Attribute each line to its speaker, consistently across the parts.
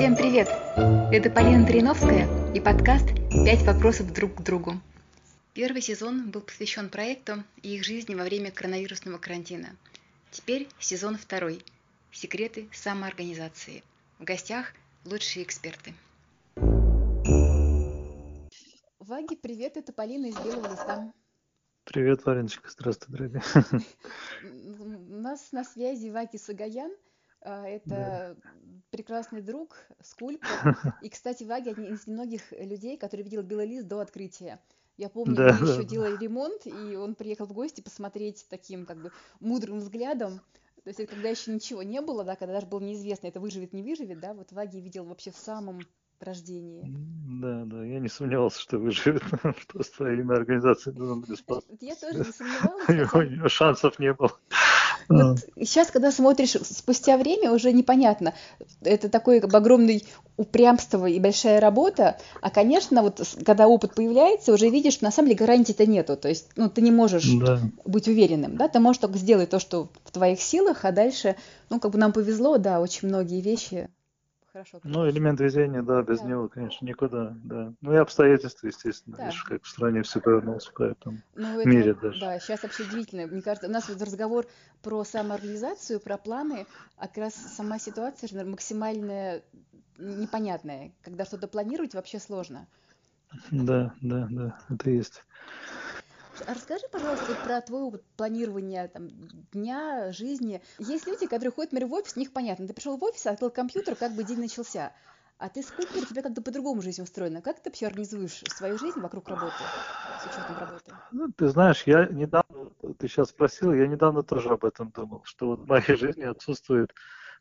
Speaker 1: Всем привет! Это Полина Триновская и подкаст «Пять вопросов друг к другу». Первый сезон был посвящен проекту и их жизни во время коронавирусного карантина. Теперь сезон второй «Секреты самоорганизации». В гостях лучшие эксперты. Ваги, привет, это Полина из Белого листа.
Speaker 2: Привет, Вареночка, здравствуй, дорогая.
Speaker 1: У нас на связи Ваги Сагаян – это да. прекрасный друг, скульптор. И, кстати, Ваги один из немногих людей, который видел белый лист до открытия. Я помню, да, мы да. еще делали ремонт, и он приехал в гости посмотреть таким как бы мудрым взглядом. То есть когда еще ничего не было, да, когда даже было неизвестно, это выживет, не выживет, да, вот Ваги видел вообще в самом рождении.
Speaker 2: Да, да, я не сомневался, что выживет. Просто имя организации должен быть
Speaker 1: Я тоже не сомневалась. У
Speaker 2: него шансов не было.
Speaker 1: Вот сейчас, когда смотришь спустя время, уже непонятно. Это такое как бы огромное упрямство и большая работа. А, конечно, вот когда опыт появляется, уже видишь, что на самом деле гарантии-то нету. То есть, ну, ты не можешь да. быть уверенным, да, ты можешь только сделать то, что в твоих силах, а дальше, ну, как бы нам повезло, да, очень многие вещи
Speaker 2: хорошо. Ну, элемент везения, да, без да. него, конечно, никуда, да. Ну и обстоятельства, естественно, да. видишь, как в стране все повернулось по этому ну, это, мире даже.
Speaker 1: Да, сейчас вообще удивительно. Мне кажется, у нас вот разговор про самоорганизацию, про планы, а как раз сама ситуация же максимально непонятная. Когда что-то планировать вообще сложно.
Speaker 2: Да, да, да, это есть.
Speaker 1: А расскажи, пожалуйста, про твой опыт планирования там, дня, жизни. Есть люди, которые ходят, например, в офис, них понятно, ты пришел в офис, открыл компьютер, как бы день начался. А ты скульптор, у тебя как-то по-другому жизнь устроена. Как ты вообще организуешь свою жизнь вокруг работы, с учетом работы?
Speaker 2: Ну, ты знаешь, я недавно, ты сейчас спросил, я недавно тоже об этом думал, что вот в моей жизни отсутствует,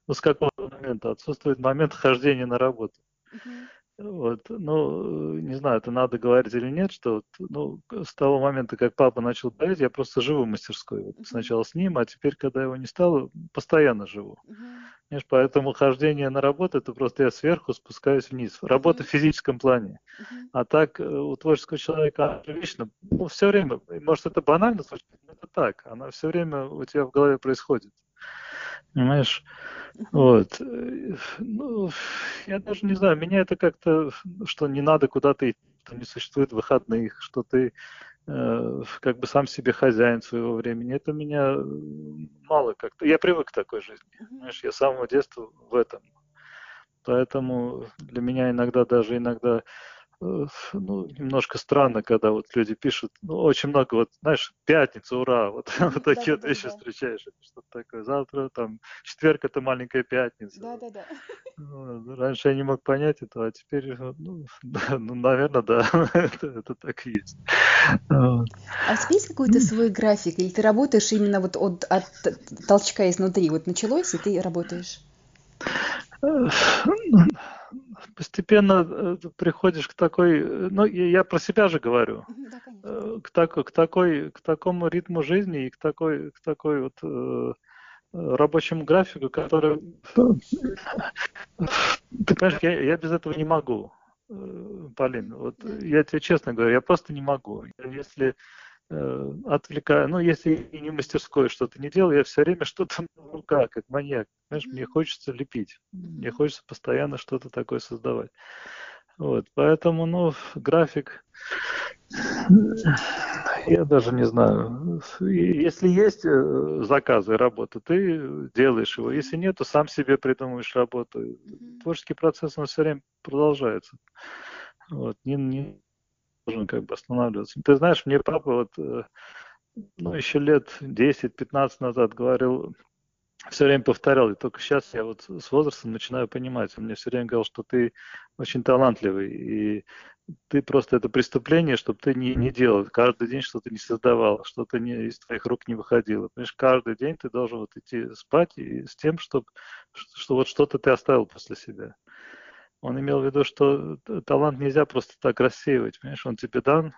Speaker 2: ну, с какого момента, отсутствует момент хождения на работу. Uh-huh. Вот, ну, не знаю, это надо говорить или нет, что ну, с того момента, как папа начал болеть, я просто живу в мастерской. Вот, сначала с ним, а теперь, когда его не стало, постоянно живу. Понимаешь, поэтому хождение на работу, это просто я сверху спускаюсь вниз. Работа в физическом плане. А так э, у творческого человека вечно, ну, все время, может, это банально звучит, но это так. Она все время у тебя в голове происходит. Понимаешь? Вот. Э, ну, я даже не знаю, меня это как-то, что не надо куда-то идти, что не существует выходных, что ты э, как бы сам себе хозяин своего времени. Это меня мало как-то. Я привык к такой жизни. Понимаешь, я с самого детства в этом. Поэтому для меня иногда даже иногда Э, ну, немножко странно, когда вот люди пишут, ну, очень много, вот, знаешь, пятница, ура, вот, вот такие да, вот вещи да. встречаешь, что-то такое. Завтра, там, четверг это маленькая пятница.
Speaker 1: Да, да, да.
Speaker 2: Ну, раньше я не мог понять этого, а теперь, ну, да, ну наверное, да, это, это так и есть.
Speaker 1: Вот. А у тебя есть какой-то свой график, или ты работаешь именно вот от, от толчка изнутри, вот началось, и ты работаешь?
Speaker 2: Постепенно э, приходишь к такой, э, ну я про себя же говорю, да, э, к, так, к такой, к такому ритму жизни и к такой, к такой вот э, рабочему графику, который, ты понимаешь, я, я без этого не могу, Полин. Вот я тебе честно говорю, я просто не могу. Если э, отвлекаю, ну, если и не мастерской что-то не делаю, я все время что-то в руках, как маньяк. Знаешь, мне хочется лепить, мне хочется постоянно что-то такое создавать. Вот, поэтому, ну, график, я даже не знаю. Если есть э, заказы, работа, ты делаешь его. Если нет, то сам себе придумываешь работу. Творческий процесс, он все время продолжается. Вот, не, не должен как бы останавливаться. Ты знаешь, мне папа вот, э, ну, еще лет 10-15 назад говорил, все время повторял, и только сейчас я вот с возрастом начинаю понимать. Он мне все время говорил, что ты очень талантливый, и ты просто это преступление, чтобы ты не, не делал, каждый день что-то не создавал, что-то не, из твоих рук не выходило. Понимаешь, каждый день ты должен вот идти спать и с тем, чтобы, что, что вот что-то ты оставил после себя. Он имел в виду, что талант нельзя просто так рассеивать, понимаешь, он тебе дан,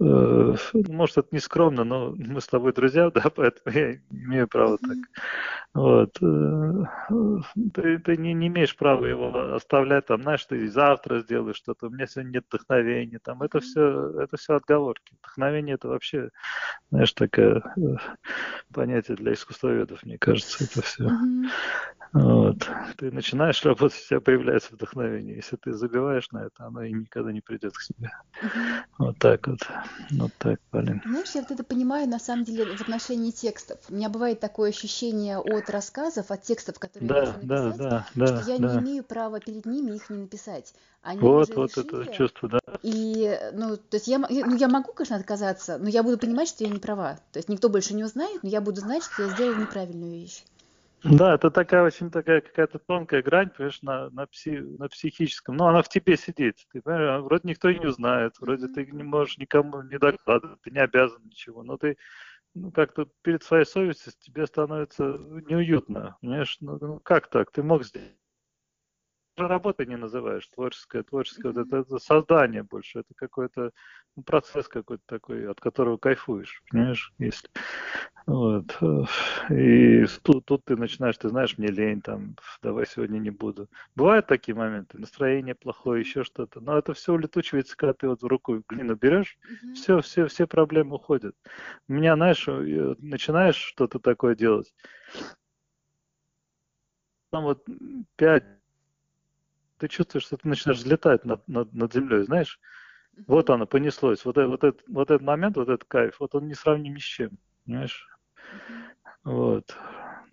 Speaker 2: э, может, это не скромно, но мы с тобой друзья, да, поэтому я имею право так. Вот. Э, ты, ты не, не имеешь права его оставлять, там, знаешь, ты завтра сделаешь что-то, у меня сегодня нет вдохновения, там, это все, это все отговорки. Вдохновение это вообще, знаешь, такое э, понятие для искусствоведов, мне кажется, это все. Вот. Ты начинаешь работать, у тебя появляется вдохновение. Если ты забиваешь на это, оно и никогда не придет к себе. Угу. Вот так вот. Вот так, Полин.
Speaker 1: Знаешь, я вот это понимаю на самом деле в отношении текстов. У меня бывает такое ощущение от рассказов, от текстов, которые
Speaker 2: да,
Speaker 1: я хочу написать,
Speaker 2: да, да,
Speaker 1: что я
Speaker 2: да.
Speaker 1: не имею права перед ними их не написать. Они
Speaker 2: вот,
Speaker 1: уже
Speaker 2: вот
Speaker 1: решили,
Speaker 2: это чувство, да.
Speaker 1: И, ну, то есть я, ну, я могу, конечно, отказаться, но я буду понимать, что я не права. То есть никто больше не узнает, но я буду знать, что я сделала неправильную вещь.
Speaker 2: Да, это такая очень такая какая-то тонкая грань, понимаешь, на, на, пси, на психическом. Но она в тебе сидит. Ты понимаешь, а вроде никто и не узнает, вроде ты не можешь никому не докладывать, ты не обязан ничего, но ты ну, как-то перед своей совестью тебе становится неуютно. Понимаешь, ну, ну как так? Ты мог сделать работы не называешь, творческое, творческое, mm-hmm. вот это, это создание больше, это какой-то ну, процесс какой-то такой, от которого кайфуешь, понимаешь, если вот. И тут, тут ты начинаешь, ты знаешь, мне лень, там, давай сегодня не буду. Бывают такие моменты, настроение плохое, еще что-то, но это все улетучивается, когда ты вот в руку глину берешь, mm-hmm. все, все, все проблемы уходят. У меня, знаешь, начинаешь что-то такое делать, там вот пять ты чувствуешь, что ты начинаешь взлетать над, над, над землей, знаешь? Вот оно, понеслось. Вот, вот, этот, вот этот момент, вот этот кайф, вот он не сравним ни с чем, понимаешь? Вот.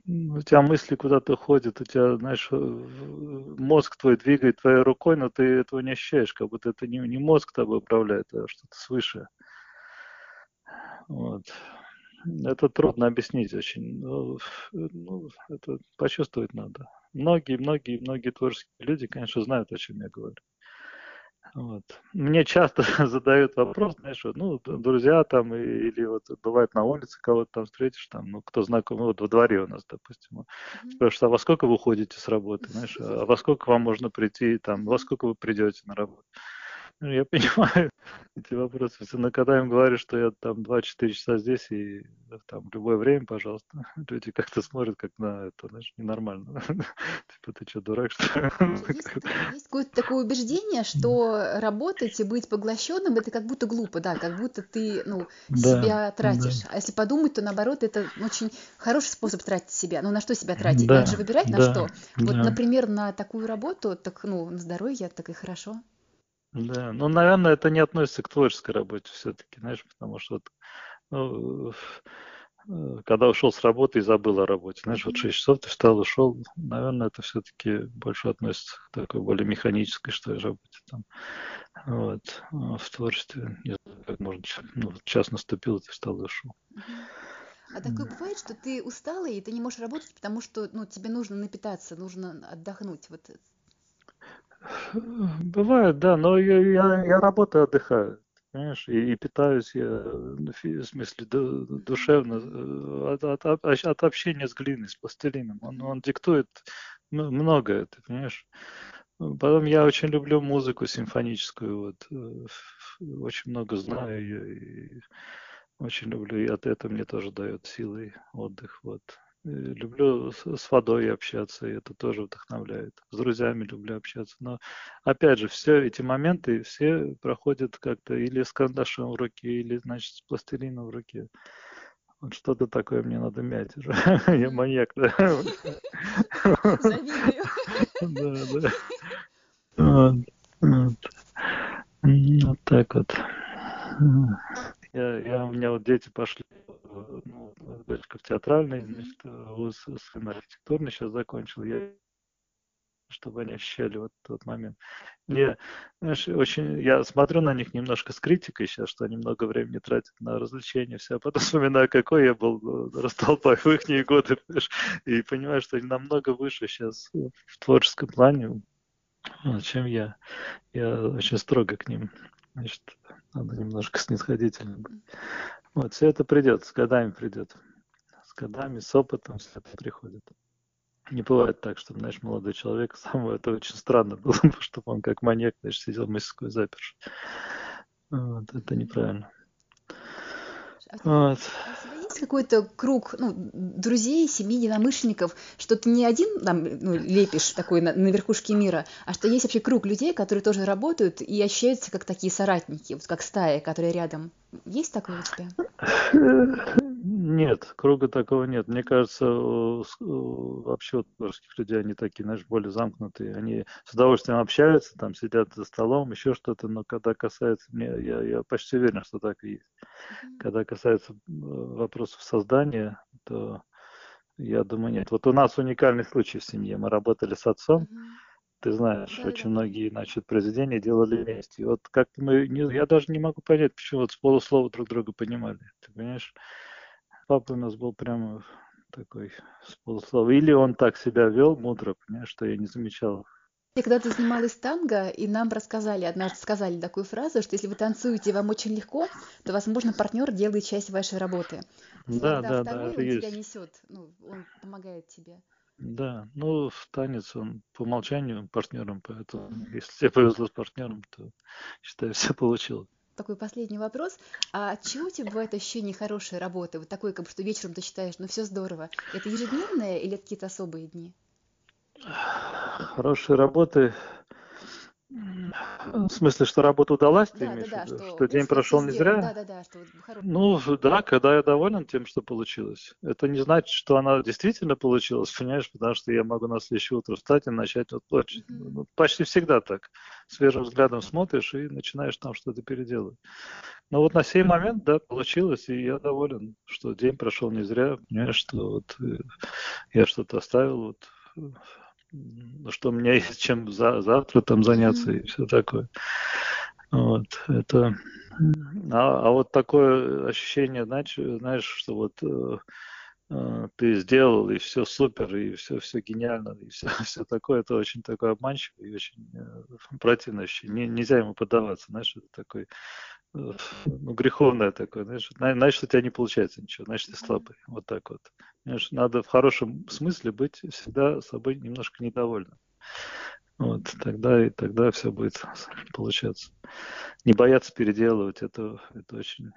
Speaker 2: У тебя мысли куда-то ходят, у тебя, знаешь, мозг твой двигает твоей рукой, но ты этого не ощущаешь, как будто это не, не мозг тобой управляет, а что-то свыше. Вот. Это трудно объяснить очень. Ну, ну, это почувствовать надо многие, многие, многие творческие люди, конечно, знают, о чем я говорю. Вот. Мне часто задают вопрос, знаешь, ну, друзья там, или вот бывает на улице кого-то там встретишь, там, ну, кто знакомый, вот во дворе у нас, допустим, спрашивают, а во сколько вы уходите с работы, знаешь, а во сколько вам можно прийти, там, во сколько вы придете на работу. Ну, я понимаю эти вопросы. Но когда им говорю, что я там 2-4 часа здесь и там любое время, пожалуйста, люди как-то смотрят как на это, знаешь, ненормально. Типа, ты что, дурак, что
Speaker 1: Есть, есть какое-то такое убеждение, что работать и быть поглощенным, это как будто глупо, да, как будто ты, ну,
Speaker 2: да,
Speaker 1: себя тратишь.
Speaker 2: Да.
Speaker 1: А если подумать, то наоборот, это очень хороший способ тратить себя. Ну, на что себя тратить?
Speaker 2: Да,
Speaker 1: Надо же выбирать на что. Вот, например, на такую работу, так, ну, на здоровье, так и хорошо.
Speaker 2: Да, ну, наверное, это не относится к творческой работе все-таки, знаешь, потому что вот, ну, э, когда ушел с работы и забыл о работе, знаешь, вот 6 часов ты встал, ушел, наверное, это все-таки больше относится к такой более механической, что ли, работе там. Вот. А в творчестве, не знаю, как можно, ну, час наступил, ты встал и ушел.
Speaker 1: А такое бывает, что ты усталый, и ты не можешь работать, потому что ну, тебе нужно напитаться, нужно отдохнуть. Вот
Speaker 2: Бывает, да, но я, я, я работаю, отдыхаю, понимаешь, и, и питаюсь я, в смысле, душевно э, от, от, от, общения с глиной, с пластилином. Он, он диктует многое, ты понимаешь. Потом я очень люблю музыку симфоническую, вот, э, очень много знаю ее, и очень люблю, и от этого мне тоже дает силы отдых, вот. Люблю с водой общаться, и это тоже вдохновляет. С друзьями люблю общаться. Но, опять же, все эти моменты, все проходят как-то или с карандашом в руке, или, значит, с пластилином в руке. Вот что-то такое мне надо мять уже. Я маньяк, да.
Speaker 1: Завидую.
Speaker 2: Да, да. Вот так вот. Я, я, у меня вот дети пошли ну, дочка в театральный, значит, вуз, сын архитектурный сейчас закончил, я чтобы они ощущали вот тот момент. Мне, знаешь, очень, я смотрю на них немножко с критикой сейчас, что они много времени тратят на развлечения, все, а потом вспоминаю, какой я был э, растолпай в их годы, и понимаю, что они намного выше сейчас в творческом плане, чем я. Я очень строго к ним. Значит, надо немножко снисходительно быть. Вот, все это придет, с годами придет. С годами, с опытом все это приходит. Не бывает так, что, знаешь, молодой человек, сам это очень странно было бы, чтобы он как маньяк, знаешь, сидел в мастерской запершись. Вот, это неправильно.
Speaker 1: А вот. Какой-то круг ну, друзей, семьи, единомышленников, что ты не один там ну, лепишь такой на, на верхушке мира, а что есть вообще круг людей, которые тоже работают и ощущаются как такие соратники, вот как стая, которые рядом. Есть такое у тебя?
Speaker 2: Нет, круга такого нет. Мне кажется, вообще вот творческих людей, они такие, знаешь, более замкнутые. Они с удовольствием общаются, там сидят за столом, еще что-то, но когда касается, мне, я, я почти уверен, что так и есть. Когда касается вопросов создания, то я думаю, нет. Вот у нас уникальный случай в семье. Мы работали с отцом. Ты знаешь, да, очень да. многие, значит, произведения делали вместе. И вот как-то мы, не, я даже не могу понять, почему вот с полуслова друг друга понимали. Ты понимаешь? Папа у нас был прямо такой с полуслова. Или он так себя вел мудро, понимаешь, что я не замечал.
Speaker 1: И когда ты занималась танго, и нам рассказали, однажды сказали такую фразу, что если вы танцуете, вам очень легко, то, возможно, партнер делает часть вашей работы.
Speaker 2: Да, да,
Speaker 1: да,
Speaker 2: он
Speaker 1: тебя есть. несет, ну, он помогает тебе.
Speaker 2: Да, ну, в танец он по умолчанию партнером, поэтому mm-hmm. если тебе повезло с партнером, то, считаю, все получилось.
Speaker 1: Такой последний вопрос. А от чего у тебя бывает ощущение хорошей работы? Вот такое, как что вечером ты считаешь, ну все здорово. Это ежедневное или какие-то особые дни?
Speaker 2: Хорошие работы в смысле, что работа удалась,
Speaker 1: ты да,
Speaker 2: имеешь
Speaker 1: да,
Speaker 2: в виду? Что, что день прошел не зря?
Speaker 1: Да, да, да, что хорошо.
Speaker 2: Ну, да, когда я доволен тем, что получилось. Это не значит, что она действительно получилась, понимаешь, потому что я могу на следующее утро встать и начать вот плачь. Mm-hmm. Ну, почти всегда так. Свежим взглядом смотришь и начинаешь там что-то переделывать. Но вот на сей момент, да, получилось, и я доволен, что день прошел не зря, понимаешь, что вот э, я что-то оставил, вот что у меня есть чем за, завтра там заняться mm-hmm. и все такое. Вот, это... А, а вот такое ощущение, знаешь, знаешь что вот э, э, ты сделал, и все супер, и все, все гениально, и все, все такое, это очень такое обманчивое и очень э, противное ощущение. Не, нельзя ему поддаваться, знаешь, это такой ну, греховное такое, знаешь, значит, у тебя не получается ничего, значит, ты слабый, вот так вот. Знаешь, надо в хорошем смысле быть всегда собой немножко недовольным. Вот, тогда и тогда все будет получаться. Не бояться переделывать, это, это очень...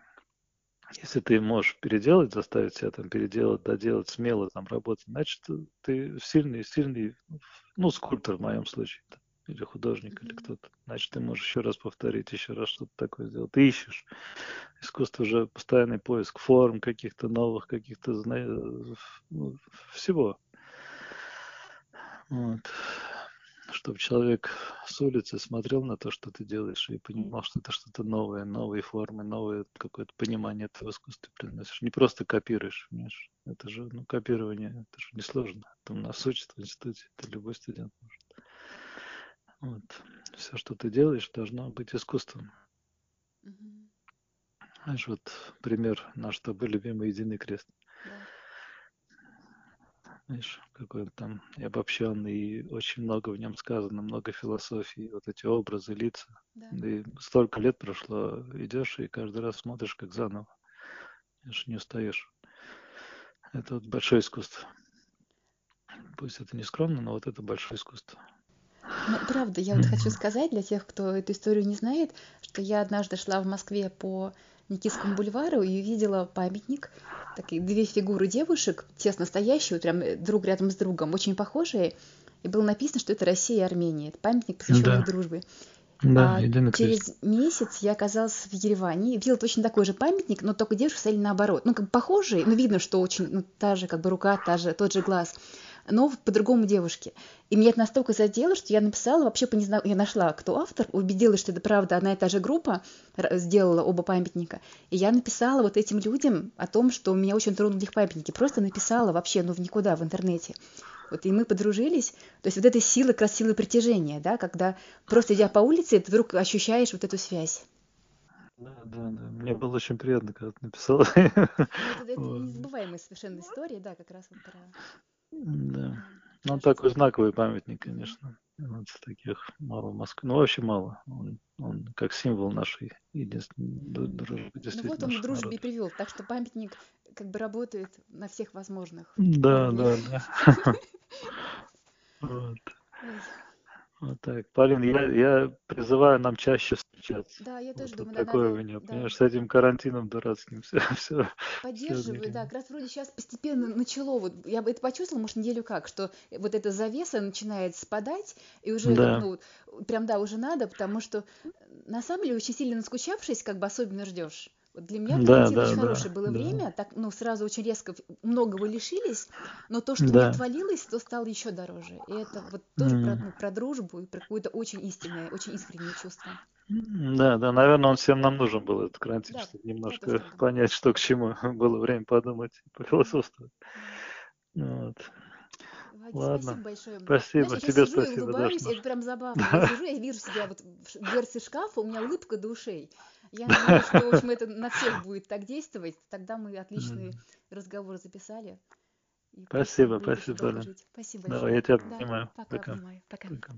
Speaker 2: Если ты можешь переделать, заставить себя там переделать, доделать, смело там работать, значит, ты сильный, сильный, ну, скульптор в моем случае. -то или художник, или кто-то. Значит, ты можешь еще раз повторить, еще раз что-то такое сделать. Ты ищешь. Искусство уже постоянный поиск форм каких-то новых, каких-то ну, всего. Вот. Чтобы человек с улицы смотрел на то, что ты делаешь, и понимал, что это что-то новое, новые формы, новое какое-то понимание этого искусства приносишь. Не просто копируешь, понимаешь? Это же, ну, копирование, это же несложно. У нас учат в институте, это любой студент может. Вот. Все, что ты делаешь, должно быть искусством. Угу. Знаешь, вот пример наш тобой любимый единый крест. Да. Знаешь, какой он там и обобщенный, и очень много в нем сказано, много философии, вот эти образы, лица. Да. И столько лет прошло, идешь и каждый раз смотришь как заново. Знаешь, не устаешь. Это вот большое искусство. Пусть это не скромно, но вот это большое искусство.
Speaker 1: Ну, правда, я вот хочу сказать для тех, кто эту историю не знает, что я однажды шла в Москве по Никитскому бульвару и увидела памятник, такие две фигуры девушек, тесно стоящие, прям друг рядом с другом, очень похожие, и было написано, что это Россия и Армения. Это памятник, посвященный да. дружбе.
Speaker 2: Да,
Speaker 1: а через месяц я оказалась в Ереване и видела точно такой же памятник, но только девушки стояли наоборот. Ну, как бы похожие, но видно, что очень, ну, та же как бы рука, та же, тот же глаз но по-другому девушке. И меня это настолько задело, что я написала, вообще по незна... я нашла, кто автор, убедилась, что это правда одна и та же группа сделала оба памятника. И я написала вот этим людям о том, что меня очень тронули их памятники. Просто написала вообще, ну в никуда в интернете. Вот и мы подружились. То есть вот эта сила, как раз сила притяжения, да, когда просто идя по улице, ты вдруг ощущаешь вот эту связь.
Speaker 2: Да, да, да. Мне было очень приятно, когда ты написала.
Speaker 1: Ну, это, это незабываемая совершенно история, да, как раз вот про
Speaker 2: да. Ну, такой знаковый памятник, конечно. Вот таких мало в Москве. Ну, вообще мало. Он, он как символ нашей единственной дружбы.
Speaker 1: Ну, вот он в дружбе и привел. Так что памятник как бы работает на всех возможных.
Speaker 2: Да, да, да. Вот так. Полин, я, я призываю нам чаще встречаться.
Speaker 1: Да, я тоже
Speaker 2: вот
Speaker 1: думаю,
Speaker 2: такое надо, у меня, да. понимаешь, с этим карантином дурацким все. все
Speaker 1: Поддерживаю, все да. Как раз вроде сейчас постепенно начало, вот я бы это почувствовала, может, неделю как, что вот эта завеса начинает спадать, и уже, да. ну, прям, да, уже надо, потому что на самом деле очень сильно наскучавшись, как бы особенно ждешь. Вот для меня да, да, очень да, хорошее было да. время, так, ну, сразу очень резко многого лишились, но то, что да. не отвалилось, то стало еще дороже. И это вот тоже mm. про, ну, про дружбу и про какое-то очень истинное, очень искреннее чувство.
Speaker 2: Да, да, наверное, он всем нам нужен был, этот карантин, да, чтобы немножко понять, что к чему было время подумать, пофилософствовать. Вот. Ладно. Спасибо большое. Спасибо, Знаешь, тебе
Speaker 1: сижу
Speaker 2: спасибо.
Speaker 1: И улыбаюсь, это прям забавно. Я сижу, я вижу себя вот в дверце шкафа, у меня улыбка до ушей. Я надеюсь, что, в общем, это на всех будет так действовать. Тогда мы отличный разговор записали.
Speaker 2: И спасибо, спасибо,
Speaker 1: Спасибо
Speaker 2: большое. Давай, я тебя да, обнимаю.
Speaker 1: Пока, пока. Обнимаю. Пока. пока.